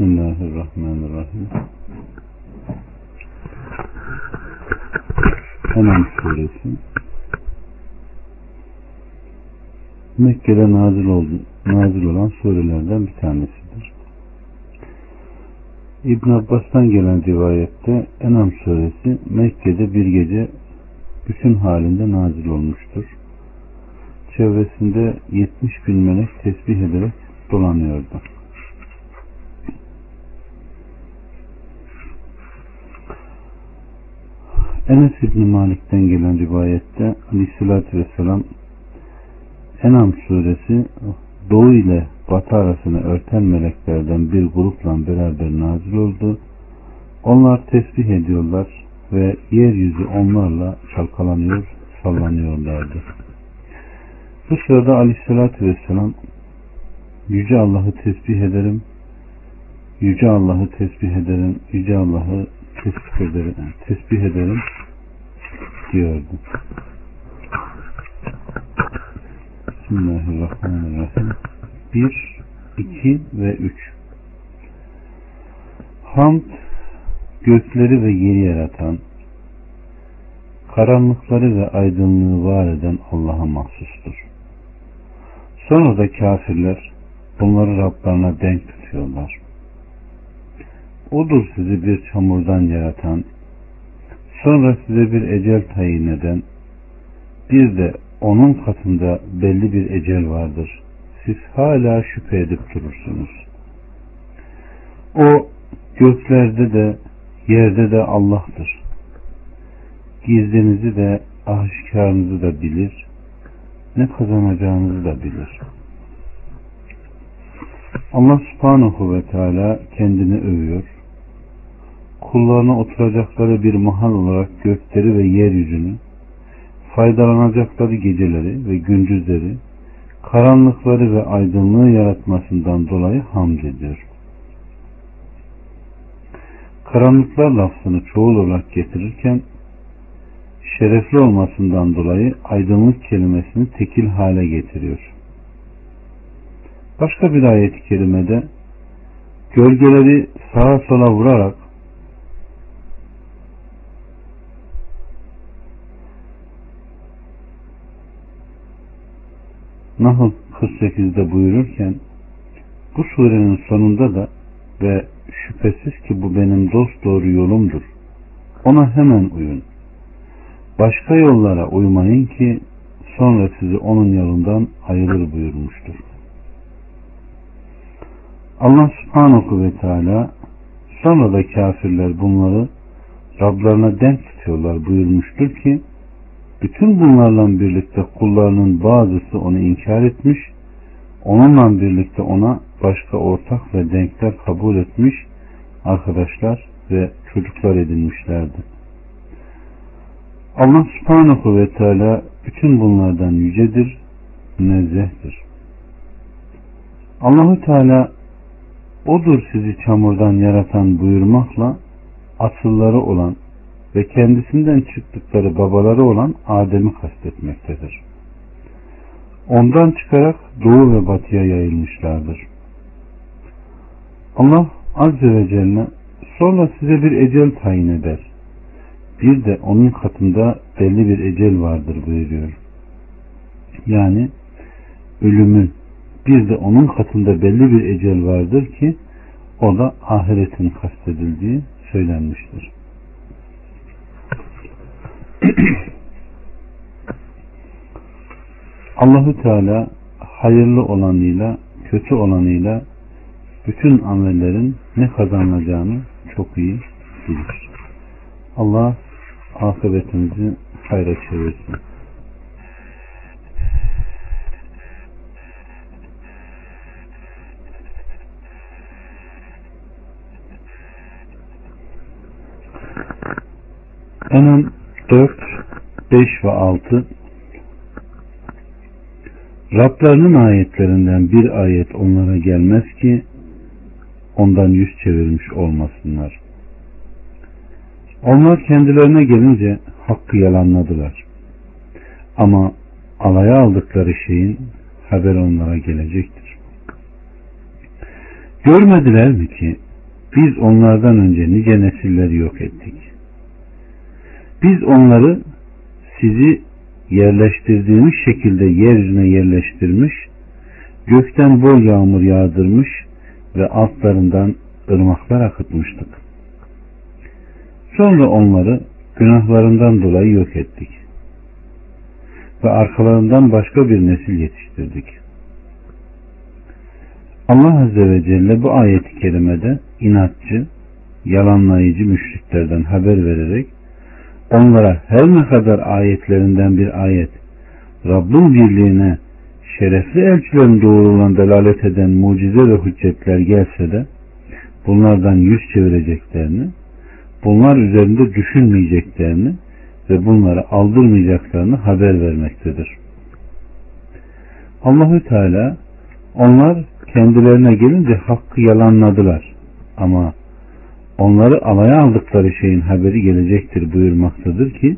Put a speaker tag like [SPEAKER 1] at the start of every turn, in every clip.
[SPEAKER 1] Bismillahirrahmanirrahim. Enam suresi Mekke'de nazil, oldu, nazil olan surelerden bir tanesidir. İbn Abbas'tan gelen rivayette Enam suresi Mekke'de bir gece bütün halinde nazil olmuştur. Çevresinde 70 bin melek tesbih ederek dolanıyordu. Enes İbni Malik'ten gelen rivayette Aleyhisselatü Vesselam Enam suresi doğu ile batı arasını örten meleklerden bir grupla beraber nazil oldu. Onlar tesbih ediyorlar ve yeryüzü onlarla çalkalanıyor, sallanıyorlardı. Bu sırada Aleyhisselatü Vesselam Yüce Allah'ı tesbih ederim, Yüce Allah'ı tesbih ederim, Yüce Allah'ı tesbih ederim, tesbih ederim diyordu. Bismillahirrahmanirrahim. 1, 2 ve 3 Hamd gökleri ve yeri yaratan, karanlıkları ve aydınlığı var eden Allah'a mahsustur. Sonra da kafirler bunları Rablarına denk tutuyorlar. Odur sizi bir çamurdan yaratan, sonra size bir ecel tayin eden, bir de onun katında belli bir ecel vardır. Siz hala şüphe edip durursunuz. O göklerde de yerde de Allah'tır. Gizlinizi de aşikarınızı da bilir. Ne kazanacağınızı da bilir. Allah subhanahu ve teala kendini övüyor. Kullarına oturacakları bir mahal olarak gökleri ve yeryüzünü, faydalanacakları geceleri ve gündüzleri, karanlıkları ve aydınlığı yaratmasından dolayı hamd ediyor. Karanlıklar lafzını çoğul olarak getirirken şerefli olmasından dolayı aydınlık kelimesini tekil hale getiriyor. Başka bir ayet-i kerimede gölgeleri sağa sola vurarak Nahl 48'de buyururken bu surenin sonunda da ve şüphesiz ki bu benim dost doğru yolumdur. Ona hemen uyun. Başka yollara uymayın ki sonra sizi onun yolundan ayırır buyurmuştur. Allah subhanahu ve teala sonra da kafirler bunları Rablarına denk tutuyorlar buyurmuştur ki bütün bunlarla birlikte kullarının bazısı onu inkar etmiş, onunla birlikte ona başka ortak ve denkler kabul etmiş arkadaşlar ve çocuklar edinmişlerdi. Allah subhanahu ve teala bütün bunlardan yücedir, münezzehtir. Allahu Teala odur sizi çamurdan yaratan buyurmakla asılları olan ve kendisinden çıktıkları babaları olan Adem'i kastetmektedir. Ondan çıkarak doğu ve batıya yayılmışlardır. Allah Azze ve Celle sonra size bir ecel tayin eder. Bir de onun katında belli bir ecel vardır buyuruyor. Yani ölümün bir de onun katında belli bir ecel vardır ki o da ahiretin kastedildiği söylenmiştir. Allahu Teala hayırlı olanıyla kötü olanıyla bütün amellerin ne kazanılacağını çok iyi bilir. Allah akıbetimizi hayra çevirsin. Enam 4, 5 ve 6 Rablarının ayetlerinden bir ayet onlara gelmez ki ondan yüz çevirmiş olmasınlar. Onlar kendilerine gelince hakkı yalanladılar. Ama alaya aldıkları şeyin haber onlara gelecektir. Görmediler mi ki biz onlardan önce nice nesilleri yok ettik. Biz onları sizi yerleştirdiğimiz şekilde yeryüzüne yerleştirmiş, gökten bol yağmur yağdırmış ve altlarından ırmaklar akıtmıştık. Sonra onları günahlarından dolayı yok ettik. Ve arkalarından başka bir nesil yetiştirdik. Allah Azze ve Celle bu ayeti kerimede inatçı, yalanlayıcı müşriklerden haber vererek onlara her ne kadar ayetlerinden bir ayet Rabbin birliğine şerefli elçilerin doğruluğuna delalet eden mucize ve hüccetler gelse de bunlardan yüz çevireceklerini, bunlar üzerinde düşünmeyeceklerini ve bunları aldırmayacaklarını haber vermektedir. Allahü Teala onlar kendilerine gelince hakkı yalanladılar ama onları alaya aldıkları şeyin haberi gelecektir buyurmaktadır ki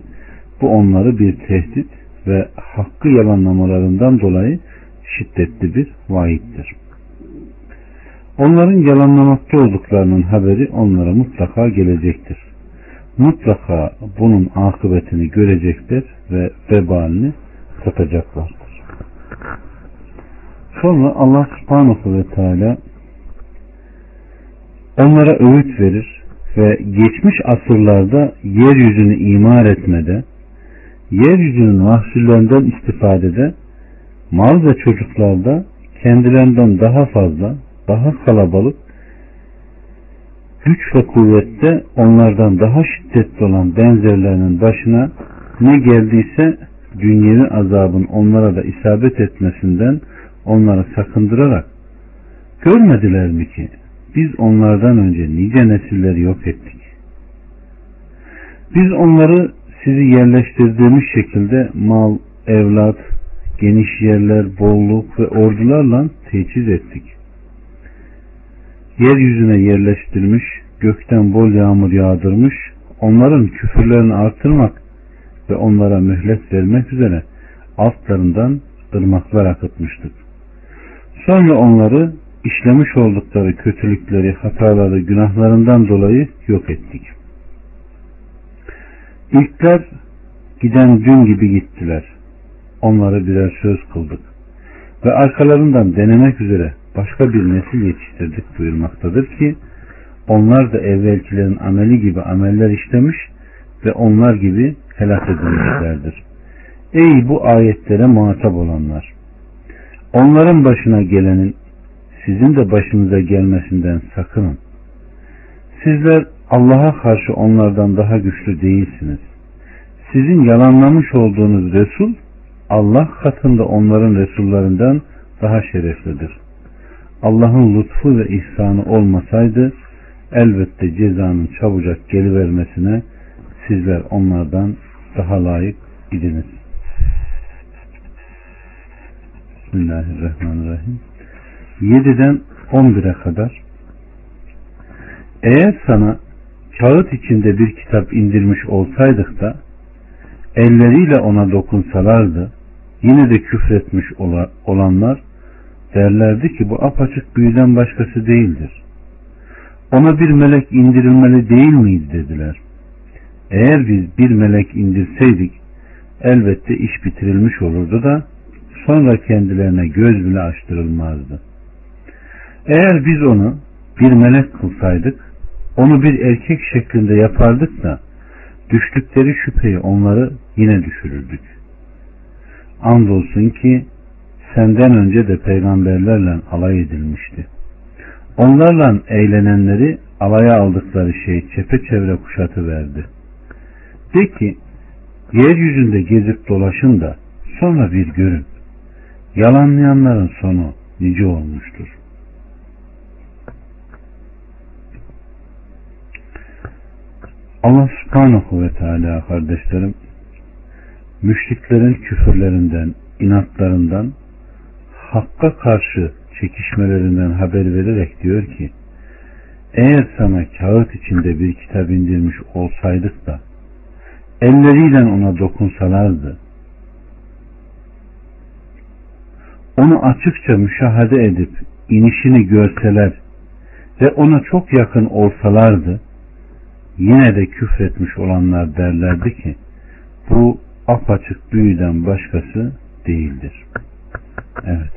[SPEAKER 1] bu onları bir tehdit ve hakkı yalanlamalarından dolayı şiddetli bir vaittir. Onların yalanlamakta olduklarının haberi onlara mutlaka gelecektir. Mutlaka bunun akıbetini görecekler ve vebalini tatacaklardır. Sonra Allah subhanahu ve teala onlara öğüt verir ve geçmiş asırlarda yeryüzünü imar etmede, yeryüzünün mahsullerinden istifadede, mal ve çocuklarda kendilerinden daha fazla, daha kalabalık, güç ve kuvvette onlardan daha şiddetli olan benzerlerinin başına ne geldiyse dünyevi azabın onlara da isabet etmesinden onları sakındırarak görmediler mi ki biz onlardan önce nice nesilleri yok ettik. Biz onları sizi yerleştirdiğimiz şekilde mal, evlat, geniş yerler, bolluk ve ordularla teçhiz ettik. Yeryüzüne yerleştirmiş, gökten bol yağmur yağdırmış, onların küfürlerini artırmak ve onlara mühlet vermek üzere altlarından ırmaklar akıtmıştık. Sonra onları işlemiş oldukları kötülükleri, hataları, günahlarından dolayı yok ettik. İlkler giden dün gibi gittiler. Onları birer söz kıldık. Ve arkalarından denemek üzere başka bir nesil yetiştirdik buyurmaktadır ki onlar da evvelkilerin ameli gibi ameller işlemiş ve onlar gibi helak edilmişlerdir. Ey bu ayetlere muhatap olanlar! Onların başına gelenin sizin de başınıza gelmesinden sakının. Sizler Allah'a karşı onlardan daha güçlü değilsiniz. Sizin yalanlamış olduğunuz Resul Allah katında onların Resullerinden daha şereflidir. Allah'ın lütfu ve ihsanı olmasaydı elbette cezanın çabucak gelivermesine sizler onlardan daha layık idiniz. Bismillahirrahmanirrahim. 7'den 11'e kadar eğer sana kağıt içinde bir kitap indirmiş olsaydık da elleriyle ona dokunsalardı yine de küfretmiş olanlar derlerdi ki bu apaçık büyüden başkası değildir. Ona bir melek indirilmeli değil miyiz dediler. Eğer biz bir melek indirseydik elbette iş bitirilmiş olurdu da sonra kendilerine göz bile açtırılmazdı. Eğer biz onu bir melek kılsaydık, onu bir erkek şeklinde yapardık da düştükleri şüpheyi onları yine düşürürdük. Andolsun ki senden önce de peygamberlerle alay edilmişti. Onlarla eğlenenleri alaya aldıkları şey çepeçevre kuşatı verdi. De ki, yeryüzünde gezip dolaşın da sonra bir görün. Yalanlayanların sonu nice olmuştur. Allah subhanahu ve teala kardeşlerim müşriklerin küfürlerinden, inatlarından, hakka karşı çekişmelerinden haber vererek diyor ki eğer sana kağıt içinde bir kitap indirmiş olsaydık da elleriyle ona dokunsalardı onu açıkça müşahede edip inişini görseler ve ona çok yakın olsalardı yine de küfretmiş olanlar derlerdi ki bu apaçık büyüden başkası değildir. Evet.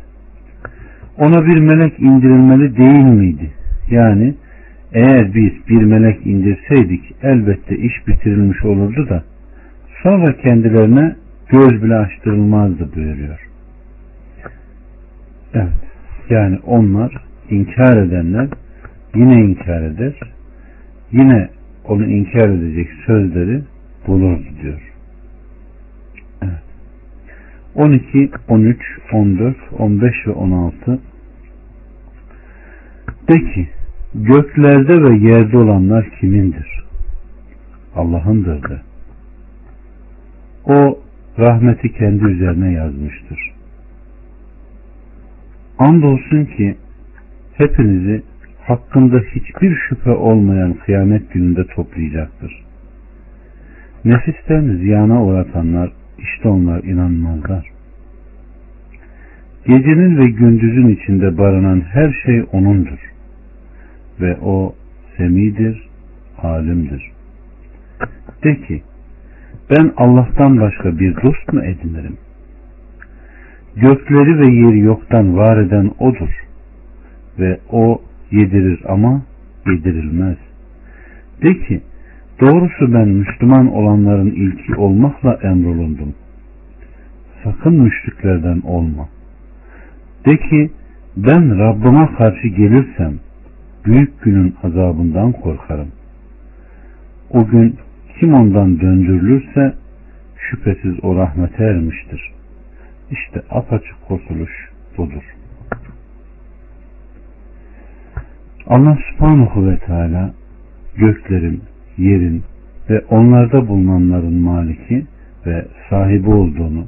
[SPEAKER 1] Ona bir melek indirilmeli değil miydi? Yani eğer biz bir melek indirseydik elbette iş bitirilmiş olurdu da sonra kendilerine göz bile açtırılmazdı buyuruyor. Evet. Yani onlar inkar edenler yine inkar eder. Yine onu inkar edecek sözleri bulurdu diyor. Evet. 12, 13, 14, 15 ve 16 De ki göklerde ve yerde olanlar kimindir? Allah'ındır de. O rahmeti kendi üzerine yazmıştır. Andolsun ki hepinizi hakkında hiçbir şüphe olmayan kıyamet gününde toplayacaktır. Nefislerini ziyana uğratanlar işte onlar inanmazlar. Gecenin ve gündüzün içinde barınan her şey O'nundur. Ve O semidir, alimdir. De ki, ben Allah'tan başka bir dost mu edinirim? Gökleri ve yeri yoktan var eden O'dur. Ve O yedirir ama yedirilmez. De ki, doğrusu ben Müslüman olanların ilki olmakla emrolundum. Sakın müşriklerden olma. De ki, ben Rabbime karşı gelirsem, büyük günün azabından korkarım. O gün kim ondan döndürülürse, şüphesiz o rahmete ermiştir. İşte apaçık kurtuluş budur. Allah subhanahu ve teala göklerin, yerin ve onlarda bulunanların maliki ve sahibi olduğunu,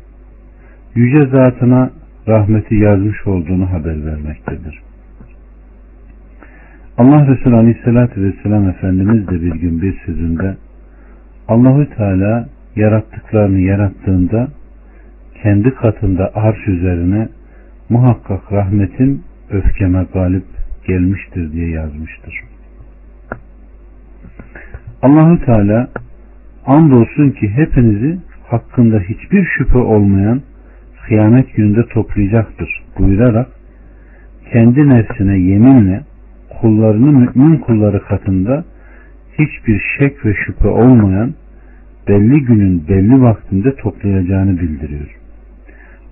[SPEAKER 1] yüce zatına rahmeti yazmış olduğunu haber vermektedir. Allah Resulü Aleyhisselatü Vesselam Efendimiz de bir gün bir sözünde Allahü Teala yarattıklarını yarattığında kendi katında arş üzerine muhakkak rahmetin öfkeme galip gelmiştir diye yazmıştır. Allahü Teala andolsun ki hepinizi hakkında hiçbir şüphe olmayan kıyamet gününde toplayacaktır buyurarak kendi nefsine yeminle kullarını mümin kulları katında hiçbir şek ve şüphe olmayan belli günün belli vaktinde toplayacağını bildiriyor.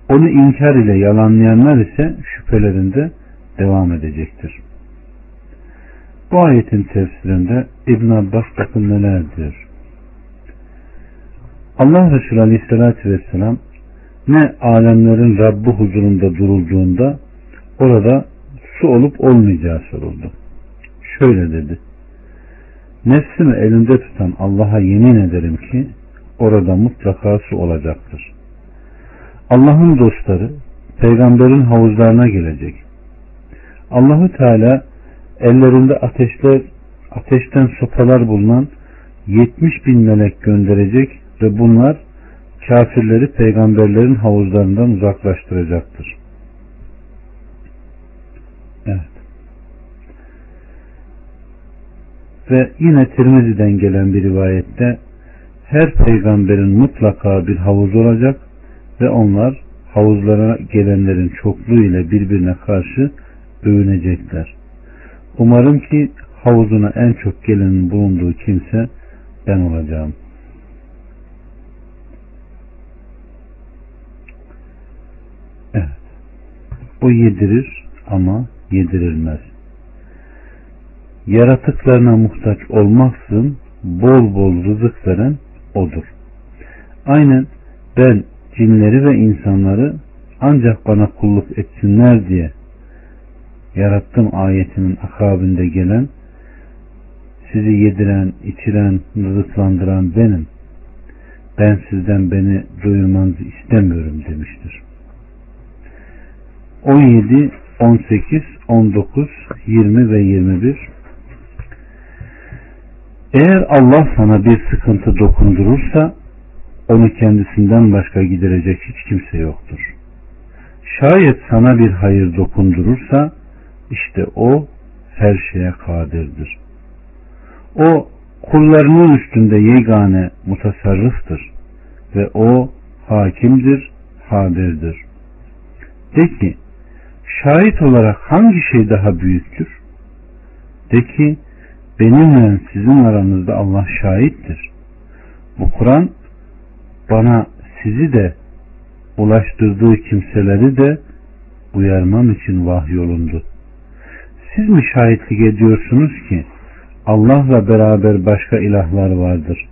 [SPEAKER 1] Onu inkar ile yalanlayanlar ise şüphelerinde devam edecektir. Bu ayetin tefsirinde İbn Abbas bakın neler diyor. Allah Resulü Aleyhisselatü Vesselam ne alemlerin Rabbi huzurunda durulduğunda orada su olup olmayacağı soruldu. Şöyle dedi. Nefsimi elinde tutan Allah'a yemin ederim ki orada mutlaka su olacaktır. Allah'ın dostları peygamberin havuzlarına gelecek. Allahu Teala ellerinde ateşler ateşten sopalar bulunan 70 bin melek gönderecek ve bunlar kafirleri peygamberlerin havuzlarından uzaklaştıracaktır. Evet. Ve yine Tirmizi'den gelen bir rivayette her peygamberin mutlaka bir havuz olacak ve onlar havuzlara gelenlerin çokluğu ile birbirine karşı övünecekler. Umarım ki havuzuna en çok gelenin bulunduğu kimse ben olacağım. Evet. O yedirir ama yedirilmez. Yaratıklarına muhtaç olmaksızın bol bol rızık veren odur. Aynen ben cinleri ve insanları ancak bana kulluk etsinler diye yarattım ayetinin akabinde gelen sizi yediren, içiren, rızıklandıran benim. Ben sizden beni doyurmanızı istemiyorum demiştir. 17, 18, 19, 20 ve 21 Eğer Allah sana bir sıkıntı dokundurursa onu kendisinden başka giderecek hiç kimse yoktur. Şayet sana bir hayır dokundurursa işte o her şeye kadirdir. O kullarının üstünde yegane mutasarrıftır ve o hakimdir, hadirdir. De ki, şahit olarak hangi şey daha büyüktür? De ki, benimle sizin aranızda Allah şahittir. Bu Kur'an bana sizi de ulaştırdığı kimseleri de uyarmam için vahyolundu. Siz mi şahitlik ediyorsunuz ki Allah'la beraber başka ilahlar vardır?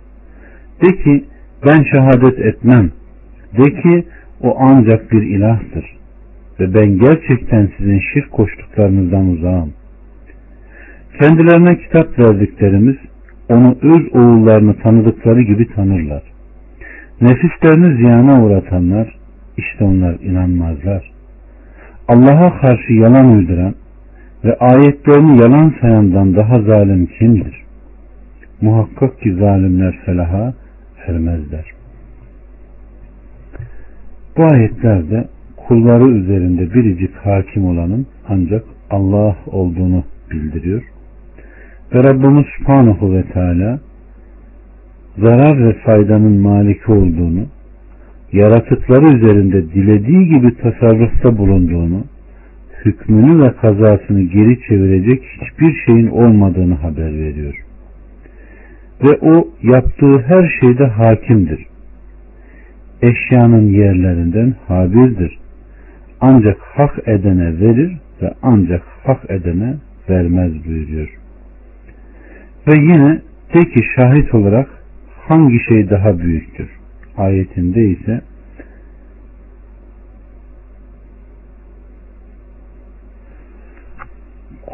[SPEAKER 1] De ki ben şehadet etmem. De ki o ancak bir ilahtır. Ve ben gerçekten sizin şirk koştuklarınızdan uzağım. Kendilerine kitap verdiklerimiz onu öz oğullarını tanıdıkları gibi tanırlar. Nefislerini ziyana uğratanlar işte onlar inanmazlar. Allah'a karşı yalan uyduran ve ayetlerini yalan sayandan daha zalim kimdir? Muhakkak ki zalimler felaha ermezler. Bu ayetlerde kulları üzerinde biricik hakim olanın ancak Allah olduğunu bildiriyor. Ve Rabbimiz Subhanahu ve Teala zarar ve faydanın maliki olduğunu, yaratıkları üzerinde dilediği gibi tasarrufta bulunduğunu, hükmünü ve kazasını geri çevirecek hiçbir şeyin olmadığını haber veriyor. Ve o yaptığı her şeyde hakimdir. Eşyanın yerlerinden habirdir. Ancak hak edene verir ve ancak hak edene vermez buyuruyor. Ve yine de ki şahit olarak hangi şey daha büyüktür? Ayetinde ise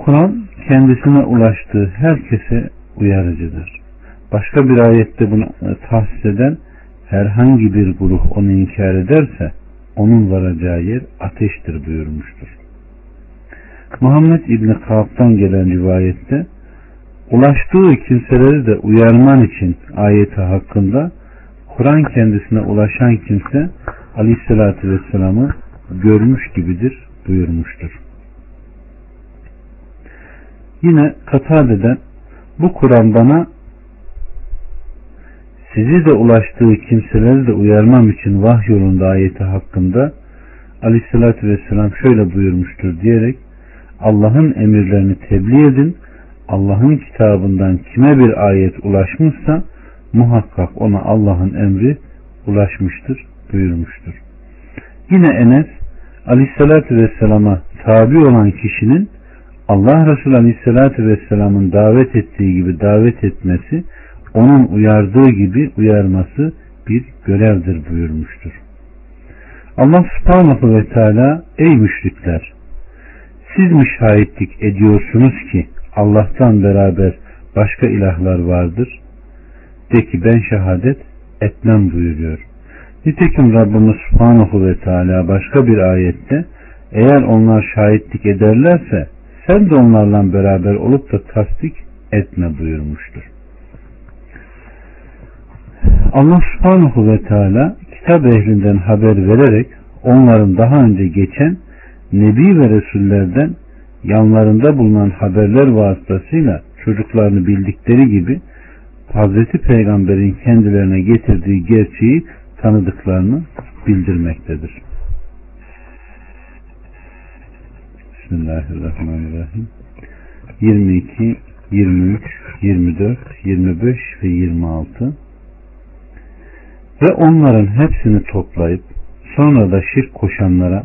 [SPEAKER 1] Kur'an kendisine ulaştığı herkese uyarıcıdır. Başka bir ayette bunu tahsis eden herhangi bir grup onu inkar ederse onun varacağı yer ateştir buyurmuştur. Muhammed İbni Kaab'dan gelen rivayette ulaştığı kimseleri de uyarman için ayeti hakkında Kur'an kendisine ulaşan kimse aleyhissalatü vesselam'ı görmüş gibidir buyurmuştur. Yine Katade'den bu Kur'an bana sizi de ulaştığı kimseleri de uyarmam için vahyolunda ayeti hakkında aleyhissalatü vesselam şöyle buyurmuştur diyerek Allah'ın emirlerini tebliğ edin Allah'ın kitabından kime bir ayet ulaşmışsa muhakkak ona Allah'ın emri ulaşmıştır buyurmuştur. Yine Enes aleyhissalatü vesselama tabi olan kişinin Allah Resulü aleyhissalatü vesselamın davet ettiği gibi davet etmesi onun uyardığı gibi uyarması bir görevdir buyurmuştur. Allah subhanahu ve teala ey müşrikler siz mi şahitlik ediyorsunuz ki Allah'tan beraber başka ilahlar vardır? De ki ben şehadet etmem buyuruyor. Nitekim Rabbimiz Subhanahu ve Teala başka bir ayette eğer onlar şahitlik ederlerse sen de onlarla beraber olup da tasdik etme buyurmuştur. Allah subhanahu ve teala kitap ehlinden haber vererek onların daha önce geçen Nebi ve Resullerden yanlarında bulunan haberler vasıtasıyla çocuklarını bildikleri gibi Hazreti Peygamber'in kendilerine getirdiği gerçeği tanıdıklarını bildirmektedir. Bismillahirrahmanirrahim. 22, 23, 24, 25 ve 26 ve onların hepsini toplayıp sonra da şirk koşanlara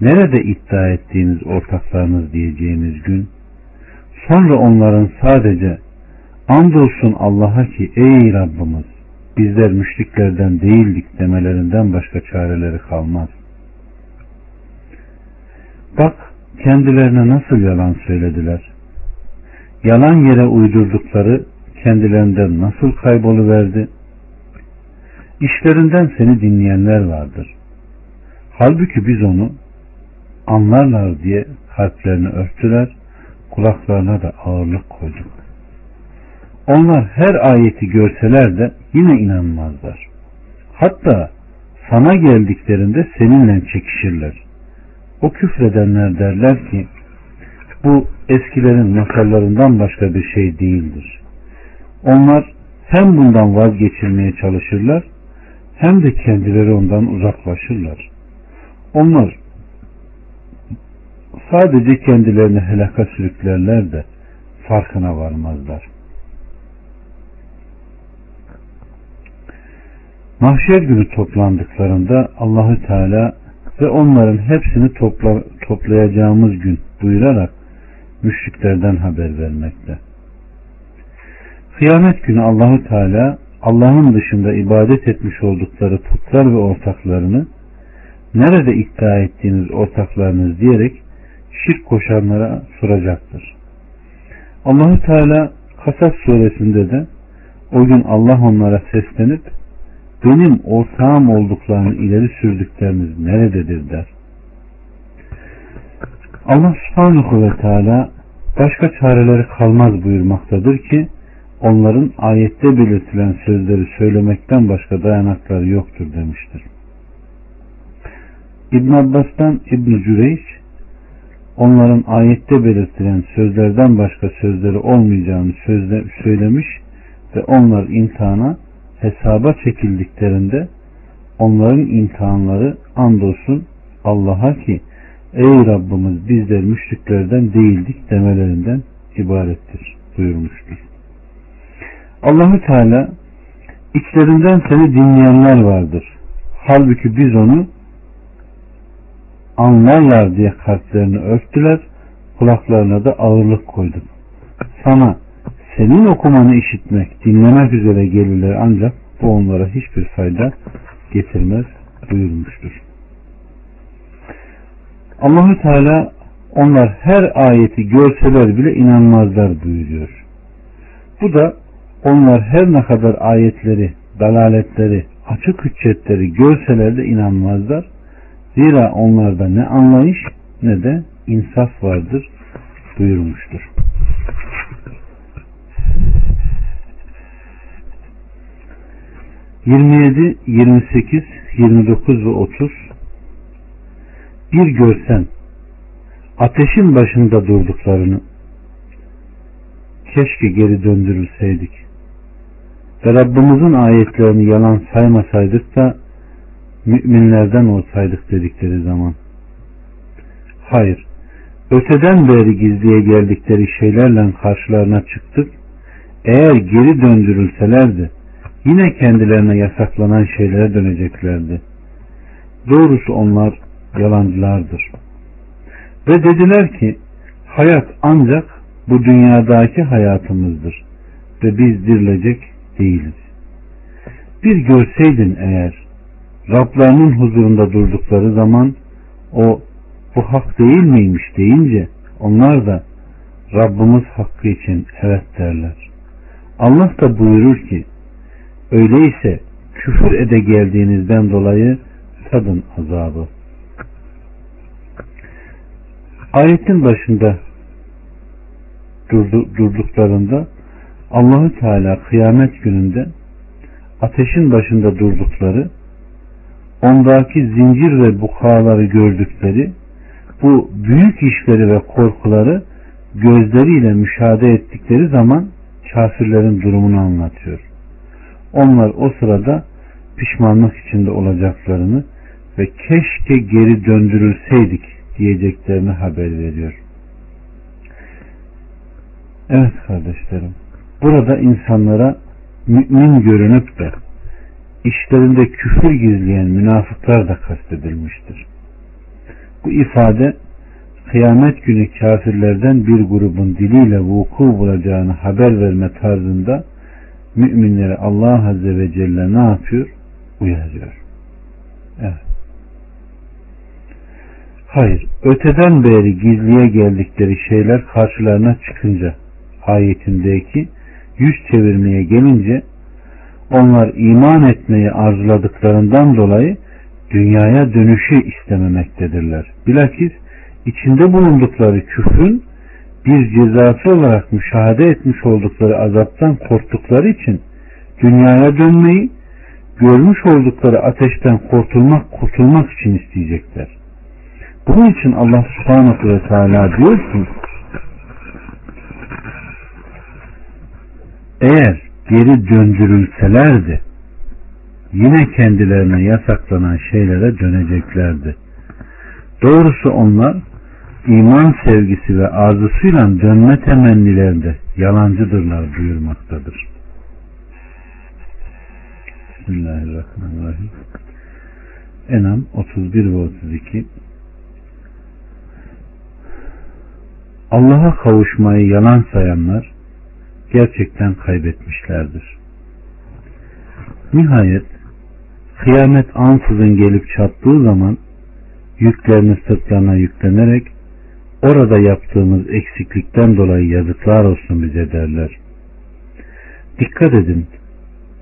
[SPEAKER 1] nerede iddia ettiğiniz ortaklarınız diyeceğimiz gün sonra onların sadece andolsun Allah'a ki ey Rabbimiz bizler müşriklerden değildik demelerinden başka çareleri kalmaz. Bak kendilerine nasıl yalan söylediler. Yalan yere uydurdukları kendilerinden nasıl kayboluverdi. İşlerinden seni dinleyenler vardır. Halbuki biz onu anlarlar diye kalplerini örttüler, kulaklarına da ağırlık koyduk. Onlar her ayeti görseler de yine inanmazlar. Hatta sana geldiklerinde seninle çekişirler. O küfredenler derler ki bu eskilerin masallarından başka bir şey değildir. Onlar hem bundan vazgeçilmeye çalışırlar hem de kendileri ondan uzaklaşırlar. Onlar sadece kendilerini helaka sürüklerler de farkına varmazlar. Mahşer günü toplandıklarında Allahü Teala ve onların hepsini topla, toplayacağımız gün buyurarak müşriklerden haber vermekte. Kıyamet günü Allahü Teala Allah'ın dışında ibadet etmiş oldukları putlar ve ortaklarını nerede iddia ettiğiniz ortaklarınız diyerek şirk koşanlara soracaktır. Allahü Teala Kasas suresinde de o gün Allah onlara seslenip benim ortağım olduklarını ileri sürdükleriniz nerededir der. Allah subhanahu ve teala başka çareleri kalmaz buyurmaktadır ki onların ayette belirtilen sözleri söylemekten başka dayanakları yoktur demiştir. İbn Abbas'tan İbn Cüreyş onların ayette belirtilen sözlerden başka sözleri olmayacağını sözle, söylemiş ve onlar imtihana hesaba çekildiklerinde onların imtihanları andolsun Allah'a ki ey Rabbimiz bizler müşriklerden değildik demelerinden ibarettir buyurmuştur. Allahü Teala içlerinden seni dinleyenler vardır. Halbuki biz onu anlarlar diye kalplerini örttüler, kulaklarına da ağırlık koyduk. Sana senin okumanı işitmek, dinlemek üzere gelirler ancak bu onlara hiçbir fayda getirmez buyurmuştur. Allahü Teala onlar her ayeti görseler bile inanmazlar buyuruyor. Bu da onlar her ne kadar ayetleri, dalaletleri, açık hüccetleri görseler de inanmazlar. Zira onlarda ne anlayış ne de insaf vardır buyurmuştur. 27, 28, 29 ve 30 Bir görsen ateşin başında durduklarını keşke geri döndürülseydik. Ve Rabbimizin ayetlerini yalan saymasaydık da müminlerden olsaydık dedikleri zaman. Hayır öteden beri gizliye geldikleri şeylerle karşılarına çıktık. Eğer geri döndürülselerdi yine kendilerine yasaklanan şeylere döneceklerdi. Doğrusu onlar yalancılardır. Ve dediler ki hayat ancak bu dünyadaki hayatımızdır ve biz dirilecek değiliz. Bir görseydin eğer Rablarının huzurunda durdukları zaman o bu hak değil miymiş deyince onlar da Rabbimiz hakkı için evet derler. Allah da buyurur ki Öyleyse küfür ede geldiğinizden dolayı tadın azabı. Ayetin başında durdu, durduklarında Allahü Teala kıyamet gününde ateşin başında durdukları ondaki zincir ve bukaları gördükleri bu büyük işleri ve korkuları gözleriyle müşahede ettikleri zaman kafirlerin durumunu anlatıyor. Onlar o sırada pişmanlık içinde olacaklarını ve keşke geri döndürülseydik diyeceklerini haber veriyor. Evet kardeşlerim. Burada insanlara mümin görünüp de işlerinde küfür gizleyen münafıklar da kastedilmiştir. Bu ifade kıyamet günü kafirlerden bir grubun diliyle vuku bulacağını haber verme tarzında müminleri Allah Azze ve Celle ne yapıyor? Uyarıyor. Evet. Hayır, öteden beri gizliye geldikleri şeyler karşılarına çıkınca ayetindeki yüz çevirmeye gelince onlar iman etmeyi arzuladıklarından dolayı dünyaya dönüşü istememektedirler. Bilakis içinde bulundukları küfrün bir cezası olarak müşahede etmiş oldukları azaptan korktukları için dünyaya dönmeyi, görmüş oldukları ateşten kurtulmak, kurtulmak için isteyecekler. Bunun için Allah subhanahu ve teala diyor ki eğer geri döndürülselerdi yine kendilerine yasaklanan şeylere döneceklerdi. Doğrusu onlar iman sevgisi ve arzusuyla dönme temennilerinde yalancıdırlar buyurmaktadır. Bismillahirrahmanirrahim. Enam 31 ve 32 Allah'a kavuşmayı yalan sayanlar gerçekten kaybetmişlerdir. Nihayet kıyamet ansızın gelip çattığı zaman yüklerini sırtlarına yüklenerek orada yaptığımız eksiklikten dolayı yazıklar olsun bize derler. Dikkat edin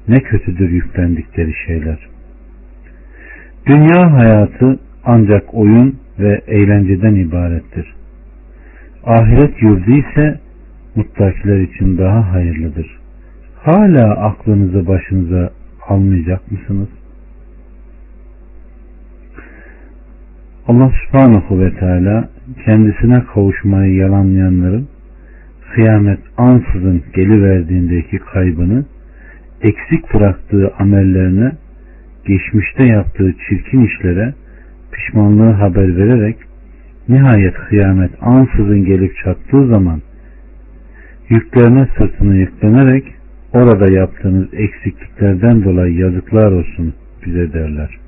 [SPEAKER 1] ne kötüdür yüklendikleri şeyler. Dünya hayatı ancak oyun ve eğlenceden ibarettir. Ahiret yurdu ise muttakiler için daha hayırlıdır. Hala aklınızı başınıza almayacak mısınız? Allah subhanahu ve teala kendisine kavuşmayı yalanlayanların kıyamet ansızın geliverdiğindeki kaybını eksik bıraktığı amellerine geçmişte yaptığı çirkin işlere pişmanlığı haber vererek nihayet kıyamet ansızın gelip çattığı zaman yüklerine sırtını yüklenerek orada yaptığınız eksikliklerden dolayı yazıklar olsun bize derler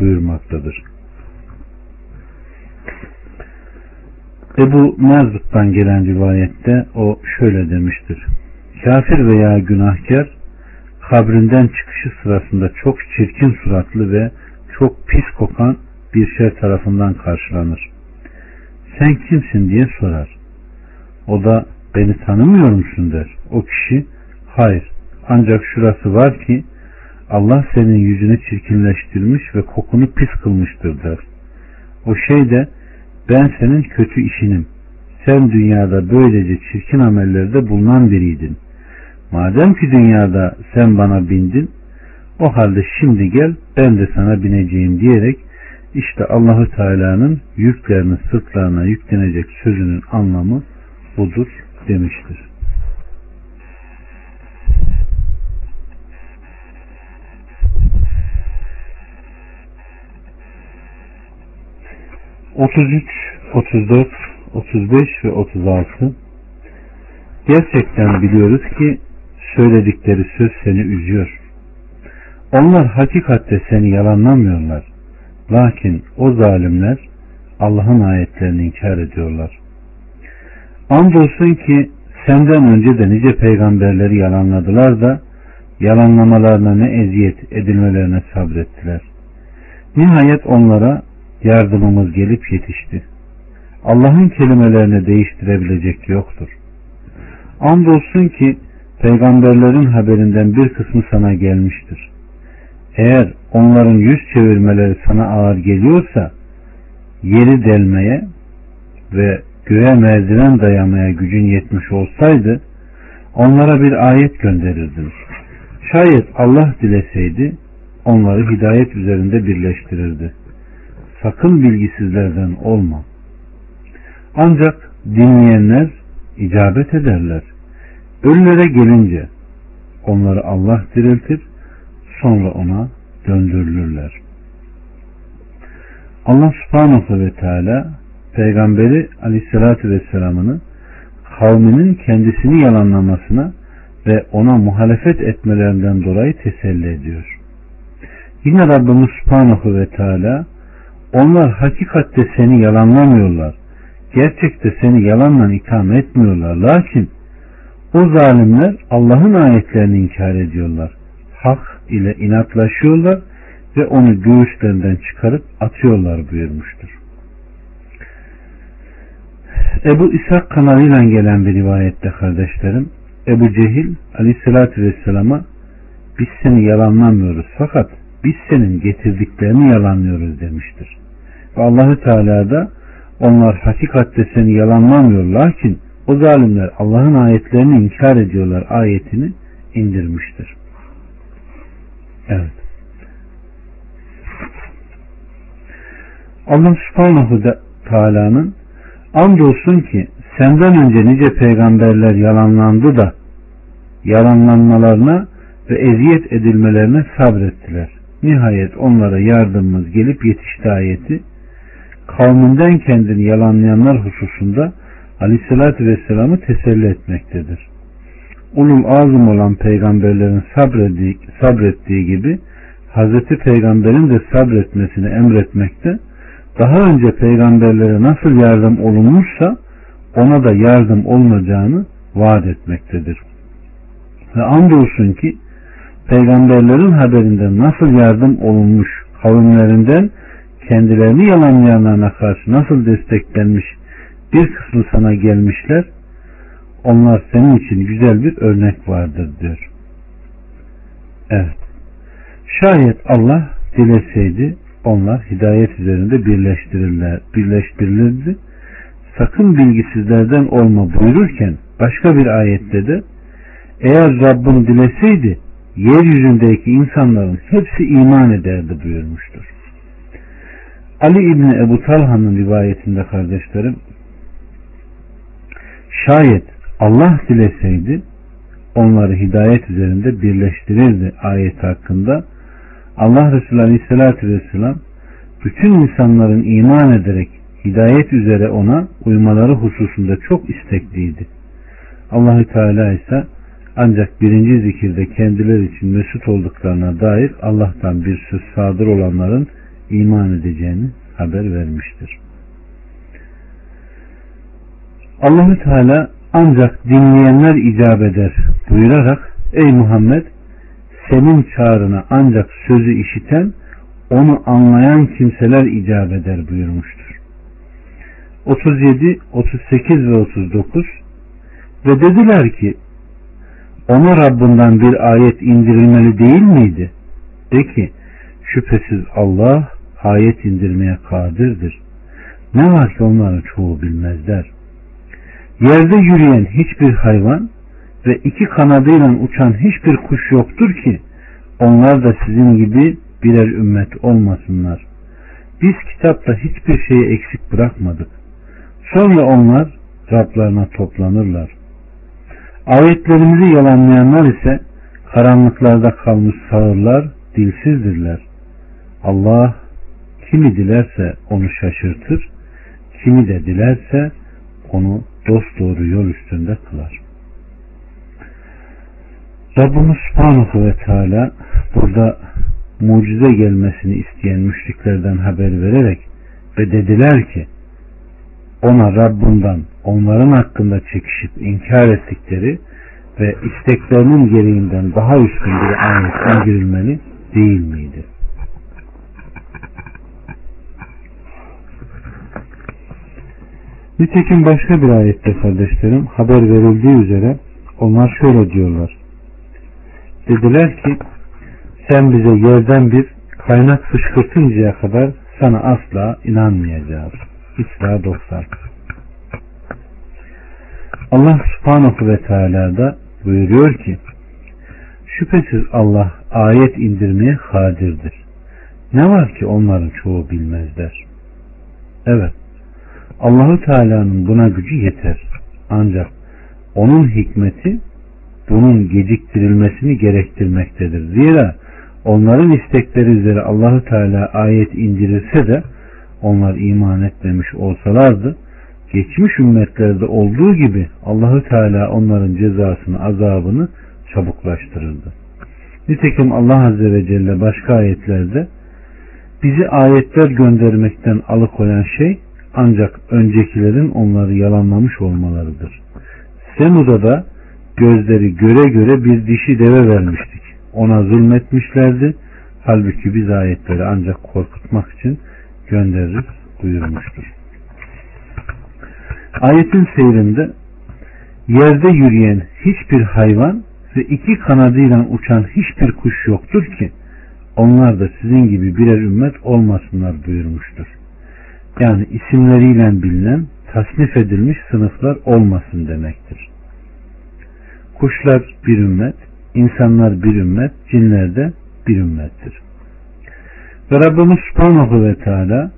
[SPEAKER 1] buyurmaktadır. Ebu Merzuk'tan gelen rivayette o şöyle demiştir. Kafir veya günahkar kabrinden çıkışı sırasında çok çirkin suratlı ve çok pis kokan bir şey tarafından karşılanır. Sen kimsin diye sorar. O da beni tanımıyor musun der. O kişi hayır ancak şurası var ki Allah senin yüzünü çirkinleştirmiş ve kokunu pis kılmıştır der. O şey de ben senin kötü işinim. Sen dünyada böylece çirkin amellerde bulunan biriydin. Madem ki dünyada sen bana bindin, o halde şimdi gel ben de sana bineceğim diyerek işte Allahü Teala'nın yüklerini sırtlarına yüklenecek sözünün anlamı budur demiştir. Otuz üç, otuz dört, otuz beş ve otuz altı Gerçekten biliyoruz ki söyledikleri söz seni üzüyor. Onlar hakikatte seni yalanlamıyorlar. Lakin o zalimler Allah'ın ayetlerini inkar ediyorlar. Andolsun ki senden önce de nice peygamberleri yalanladılar da yalanlamalarına ne eziyet edilmelerine sabrettiler. Nihayet onlara yardımımız gelip yetişti. Allah'ın kelimelerini değiştirebilecek yoktur. Andolsun ki peygamberlerin haberinden bir kısmı sana gelmiştir. Eğer onların yüz çevirmeleri sana ağır geliyorsa yeri delmeye ve göğe merdiven dayamaya gücün yetmiş olsaydı onlara bir ayet gönderirdin. Şayet Allah dileseydi onları hidayet üzerinde birleştirirdi. Sakın bilgisizlerden olma. Ancak dinleyenler icabet ederler. Ölülere gelince onları Allah diriltir sonra ona döndürülürler. Allah subhanahu ve teala peygamberi aleyhissalatü vesselamını kavminin kendisini yalanlamasına ve ona muhalefet etmelerinden dolayı teselli ediyor. Yine Rabbimiz subhanahu ve teala onlar hakikatte seni yalanlamıyorlar. Gerçekte seni yalanla itham etmiyorlar. Lakin o zalimler Allah'ın ayetlerini inkar ediyorlar. Hak ile inatlaşıyorlar ve onu göğüslerinden çıkarıp atıyorlar buyurmuştur. Ebu İshak kanalıyla gelen bir rivayette kardeşlerim Ebu Cehil aleyhissalatü vesselama biz seni yalanlamıyoruz fakat biz senin getirdiklerini yalanlıyoruz demiştir. Allahü Teala da onlar hakikatte seni yalanlamıyor lakin o zalimler Allah'ın ayetlerini inkar ediyorlar ayetini indirmiştir. Evet. Allah subhanahu Teala'nın andolsun ki senden önce nice peygamberler yalanlandı da yalanlanmalarına ve eziyet edilmelerine sabrettiler. Nihayet onlara yardımımız gelip yetişti ayeti. Kavminden kendini yalanlayanlar hususunda Aleyhisselatü Vesselam'ı teselli etmektedir. Ulul azım olan peygamberlerin sabrettiği, sabrettiği gibi Hazreti Peygamber'in de sabretmesini emretmekte, daha önce peygamberlere nasıl yardım olunmuşsa ona da yardım olunacağını vaat etmektedir. Ve andolsun ki peygamberlerin haberinden nasıl yardım olunmuş kavimlerinden kendilerini yalanlayanlarına karşı nasıl desteklenmiş bir kısmı sana gelmişler onlar senin için güzel bir örnek vardır diyor. Evet. Şayet Allah dileseydi onlar hidayet üzerinde birleştirirler, birleştirilirdi. Sakın bilgisizlerden olma buyururken başka bir ayette de eğer Rabbim dileseydi yeryüzündeki insanların hepsi iman ederdi buyurmuştur. Ali İbni Ebu Talha'nın rivayetinde kardeşlerim şayet Allah dileseydi onları hidayet üzerinde birleştirirdi ayet hakkında Allah Resulü Aleyhisselatü Vesselam bütün insanların iman ederek hidayet üzere ona uymaları hususunda çok istekliydi. Allahü Teala ise ancak birinci zikirde kendileri için mesut olduklarına dair Allah'tan bir söz sadır olanların iman edeceğini haber vermiştir. Allahü Teala ancak dinleyenler icap eder buyurarak ey Muhammed senin çağrına ancak sözü işiten onu anlayan kimseler icap eder buyurmuştur. 37, 38 ve 39 ve dediler ki ona Rabbinden bir ayet indirilmeli değil miydi? De ki şüphesiz Allah ayet indirmeye kadirdir. Ne var ki onların çoğu bilmezler. Yerde yürüyen hiçbir hayvan ve iki kanadıyla uçan hiçbir kuş yoktur ki onlar da sizin gibi birer ümmet olmasınlar. Biz kitapta hiçbir şeyi eksik bırakmadık. Sonra onlar Rablarına toplanırlar. Ayetlerimizi yalanlayanlar ise karanlıklarda kalmış sağırlar, dilsizdirler. Allah kimi dilerse onu şaşırtır, kimi de dilerse onu dost doğru yol üstünde kılar. Rabbimiz Subhanahu ve Teala burada mucize gelmesini isteyen müşriklerden haber vererek ve dediler ki ona Rabbinden onların hakkında çekişip inkar ettikleri ve isteklerinin gereğinden daha üstün bir ayet indirilmeli değil miydi? Nitekim başka bir ayette kardeşlerim haber verildiği üzere onlar şöyle diyorlar. Dediler ki sen bize yerden bir kaynak fışkırtıncaya kadar sana asla inanmayacağız. İsra 90 Allah subhanahu ve teala da buyuruyor ki şüphesiz Allah ayet indirmeye kadirdir. Ne var ki onların çoğu bilmezler. Evet Allahu Teala'nın buna gücü yeter. Ancak onun hikmeti bunun geciktirilmesini gerektirmektedir. Zira onların istekleri üzere Allahu Teala ayet indirirse de onlar iman etmemiş olsalardı geçmiş ümmetlerde olduğu gibi Allahu Teala onların cezasını, azabını çabuklaştırırdı. Nitekim Allah Azze ve Celle başka ayetlerde bizi ayetler göndermekten alıkoyan şey ancak öncekilerin onları yalanlamış olmalarıdır. Semud'a da gözleri göre göre bir dişi deve vermiştik. Ona zulmetmişlerdi. Halbuki biz ayetleri ancak korkutmak için göndeririz buyurmuştur. Ayetin seyrinde yerde yürüyen hiçbir hayvan ve iki kanadıyla uçan hiçbir kuş yoktur ki onlar da sizin gibi birer ümmet olmasınlar buyurmuştur. Yani isimleriyle bilinen tasnif edilmiş sınıflar olmasın demektir. Kuşlar bir ümmet, insanlar bir ümmet, cinler de bir ümmettir. Ve Rabbimiz Subhanahu ve Teala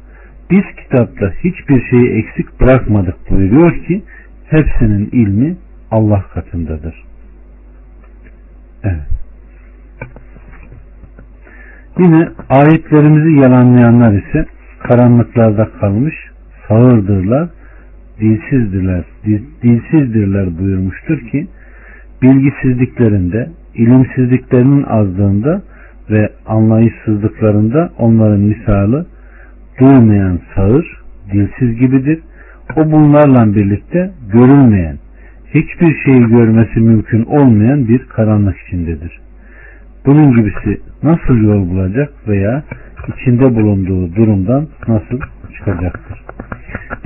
[SPEAKER 1] biz kitapta hiçbir şeyi eksik bırakmadık buyuruyor ki hepsinin ilmi Allah katındadır. Evet. Yine ayetlerimizi yalanlayanlar ise karanlıklarda kalmış sağırdırlar, dilsizdirler, dil, dilsizdirler buyurmuştur ki bilgisizliklerinde, ilimsizliklerinin azlığında ve anlayışsızlıklarında onların misali duymayan sağır, dilsiz gibidir. O bunlarla birlikte görülmeyen, hiçbir şeyi görmesi mümkün olmayan bir karanlık içindedir. Bunun gibisi nasıl yol bulacak veya içinde bulunduğu durumdan nasıl çıkacaktır?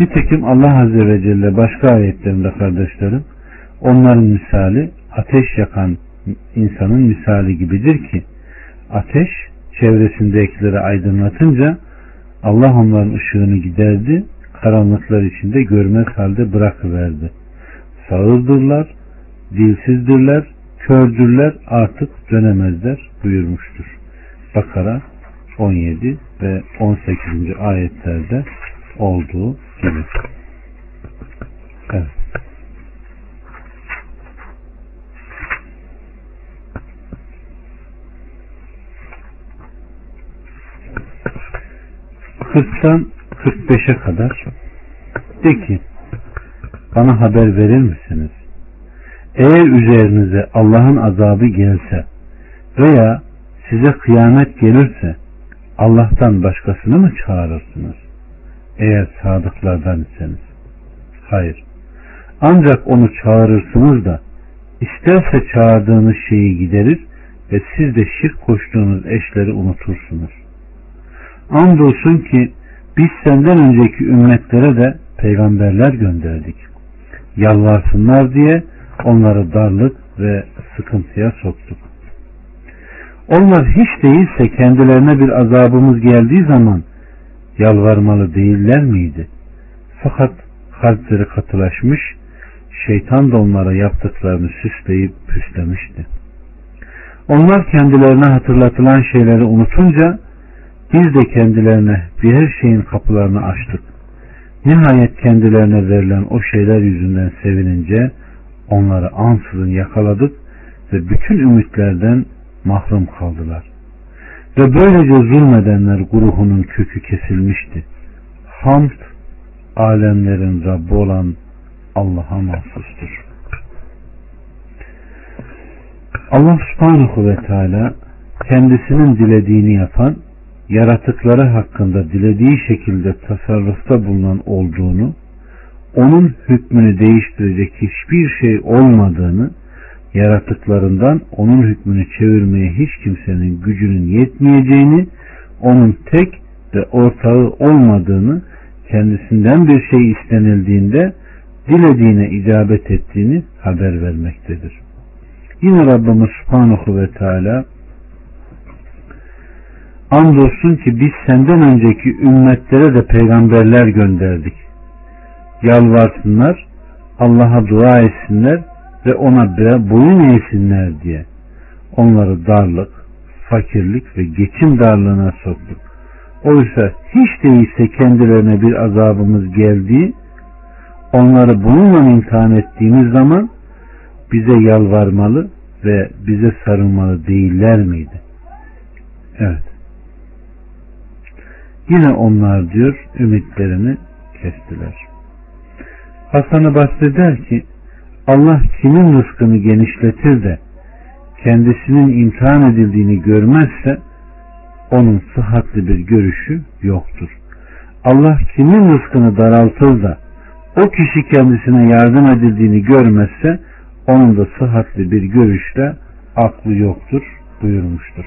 [SPEAKER 1] Nitekim Allah Azze ve Celle başka ayetlerinde kardeşlerim onların misali ateş yakan insanın misali gibidir ki ateş çevresindekileri aydınlatınca Allah onların ışığını giderdi karanlıklar içinde görmez halde bırakıverdi. Sağırdırlar, dilsizdirler, kördürler artık dönemezler buyurmuştur. Bakara 17 ve 18. ayetlerde olduğu gibi. Evet. Kırktan 45'e kadar de ki bana haber verir misiniz? Eğer üzerinize Allah'ın azabı gelse veya size kıyamet gelirse Allah'tan başkasını mı çağırırsınız? Eğer sadıklardan iseniz. Hayır. Ancak onu çağırırsınız da isterse çağırdığınız şeyi giderir ve siz de şirk koştuğunuz eşleri unutursunuz. Andolsun ki biz senden önceki ümmetlere de peygamberler gönderdik. Yalvarsınlar diye onları darlık ve sıkıntıya soktuk. Onlar hiç değilse kendilerine bir azabımız geldiği zaman yalvarmalı değiller miydi? Fakat kalpleri katılaşmış, şeytan da onlara yaptıklarını süsleyip püslemişti. Onlar kendilerine hatırlatılan şeyleri unutunca biz de kendilerine bir her şeyin kapılarını açtık. Nihayet kendilerine verilen o şeyler yüzünden sevinince onları ansızın yakaladık ve bütün ümitlerden mahrum kaldılar. Ve böylece zulmedenler grubunun kökü kesilmişti. Hamd alemlerin Rabbi olan Allah'a mahsustur. Allah subhanahu ve teala kendisinin dilediğini yapan yaratıkları hakkında dilediği şekilde tasarrufta bulunan olduğunu, onun hükmünü değiştirecek hiçbir şey olmadığını, yaratıklarından onun hükmünü çevirmeye hiç kimsenin gücünün yetmeyeceğini, onun tek ve ortağı olmadığını, kendisinden bir şey istenildiğinde dilediğine icabet ettiğini haber vermektedir. Yine Rabbimiz Subhanahu ve Teala Andolsun ki biz senden önceki ümmetlere de peygamberler gönderdik. Yalvarsınlar, Allah'a dua etsinler ve ona boyun eğsinler diye. Onları darlık, fakirlik ve geçim darlığına soktuk. Oysa hiç değilse kendilerine bir azabımız geldiği, onları bununla imtihan ettiğimiz zaman bize yalvarmalı ve bize sarılmalı değiller miydi? Evet. Yine onlar diyor ümitlerini kestiler. Hasan-ı Basri der ki Allah kimin rızkını genişletir de kendisinin imtihan edildiğini görmezse onun sıhhatli bir görüşü yoktur. Allah kimin rızkını daraltır da o kişi kendisine yardım edildiğini görmezse onun da sıhhatli bir görüşle aklı yoktur buyurmuştur.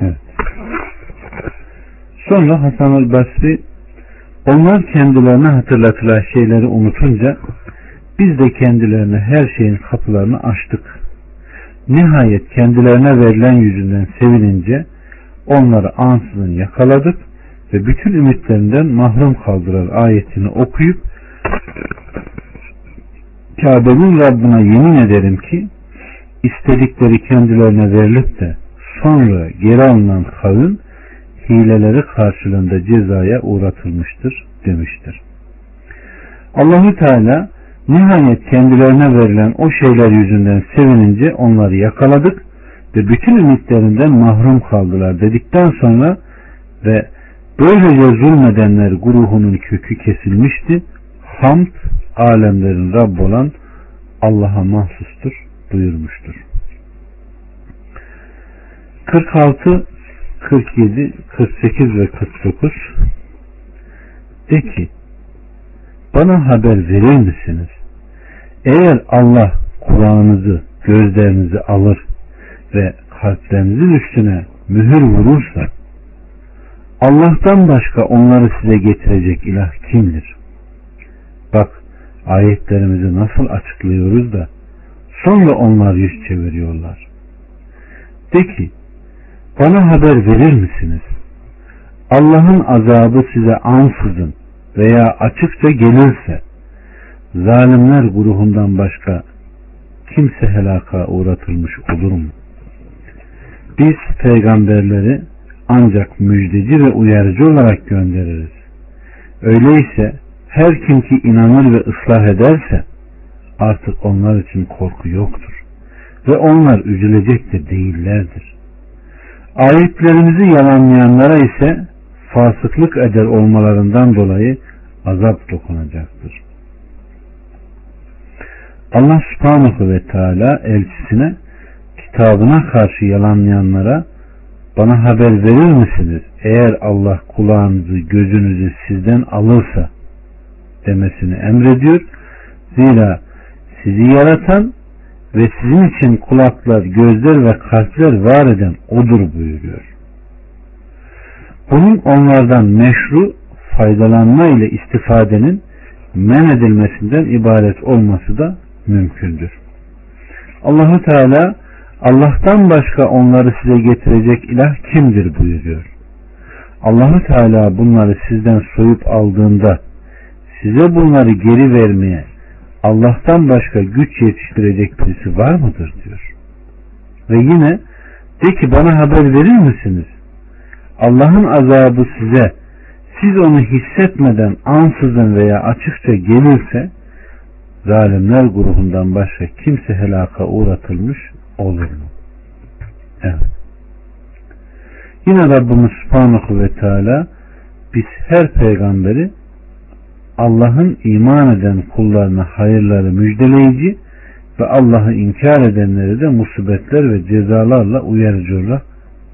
[SPEAKER 1] Evet. Sonra Hasan-ı Basri onlar kendilerine hatırlatılan şeyleri unutunca biz de kendilerine her şeyin kapılarını açtık. Nihayet kendilerine verilen yüzünden sevinince onları ansızın yakaladık ve bütün ümitlerinden mahrum kaldırar ayetini okuyup Kabe'nin Rabbına yemin ederim ki istedikleri kendilerine verilip de sonra geri alınan kavim hileleri karşılığında cezaya uğratılmıştır demiştir. Allahü Teala Nihayet kendilerine verilen o şeyler yüzünden sevinince onları yakaladık ve bütün ümitlerinden mahrum kaldılar dedikten sonra ve böylece zulmedenler grubunun kökü kesilmişti. Hamd alemlerin Rabb olan Allah'a mahsustur buyurmuştur. 46, 47, 48 ve 49 De ki bana haber verir misiniz? Eğer Allah kulağınızı, gözlerinizi alır ve kalplerinizin üstüne mühür vurursa Allah'tan başka onları size getirecek ilah kimdir? Bak ayetlerimizi nasıl açıklıyoruz da sonra onlar yüz çeviriyorlar. De ki bana haber verir misiniz? Allah'ın azabı size ansızın veya açıkça gelirse zalimler grubundan başka kimse helaka uğratılmış olur mu? Biz peygamberleri ancak müjdeci ve uyarıcı olarak göndeririz. Öyleyse her kim ki inanır ve ıslah ederse artık onlar için korku yoktur. Ve onlar üzülecek de değillerdir. Ayetlerimizi yalanlayanlara ise fasıklık eder olmalarından dolayı azap dokunacaktır. Allah subhanahu ve teala elçisine kitabına karşı yalanlayanlara bana haber verir misiniz? Eğer Allah kulağınızı gözünüzü sizden alırsa demesini emrediyor. Zira sizi yaratan ve sizin için kulaklar, gözler ve kalpler var eden odur buyuruyor. Bunun onlardan meşru faydalanma ile istifadenin men edilmesinden ibaret olması da mümkündür. Allahu Teala Allah'tan başka onları size getirecek ilah kimdir buyuruyor. Allahu Teala bunları sizden soyup aldığında size bunları geri vermeye Allah'tan başka güç yetiştirecek birisi var mıdır diyor. Ve yine de ki bana haber verir misiniz? Allah'ın azabı size siz onu hissetmeden ansızın veya açıkça gelirse zalimler grubundan başka kimse helaka uğratılmış olur mu? Evet. Yine Rabbimiz Subhanahu ve Teala biz her peygamberi Allah'ın iman eden kullarına hayırları müjdeleyici ve Allah'ı inkar edenleri de musibetler ve cezalarla uyarıcı olarak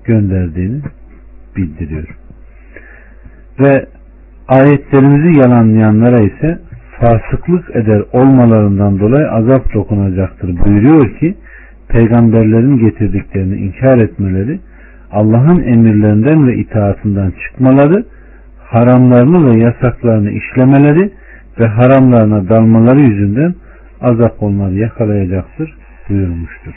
[SPEAKER 1] gönderdiğini bildiriyor. Ve ayetlerimizi yalanlayanlara ise fasıklık eder olmalarından dolayı azap dokunacaktır buyuruyor ki peygamberlerin getirdiklerini inkar etmeleri Allah'ın emirlerinden ve itaatından çıkmaları haramlarını ve yasaklarını işlemeleri ve haramlarına dalmaları yüzünden azap onları yakalayacaktır buyurmuştur.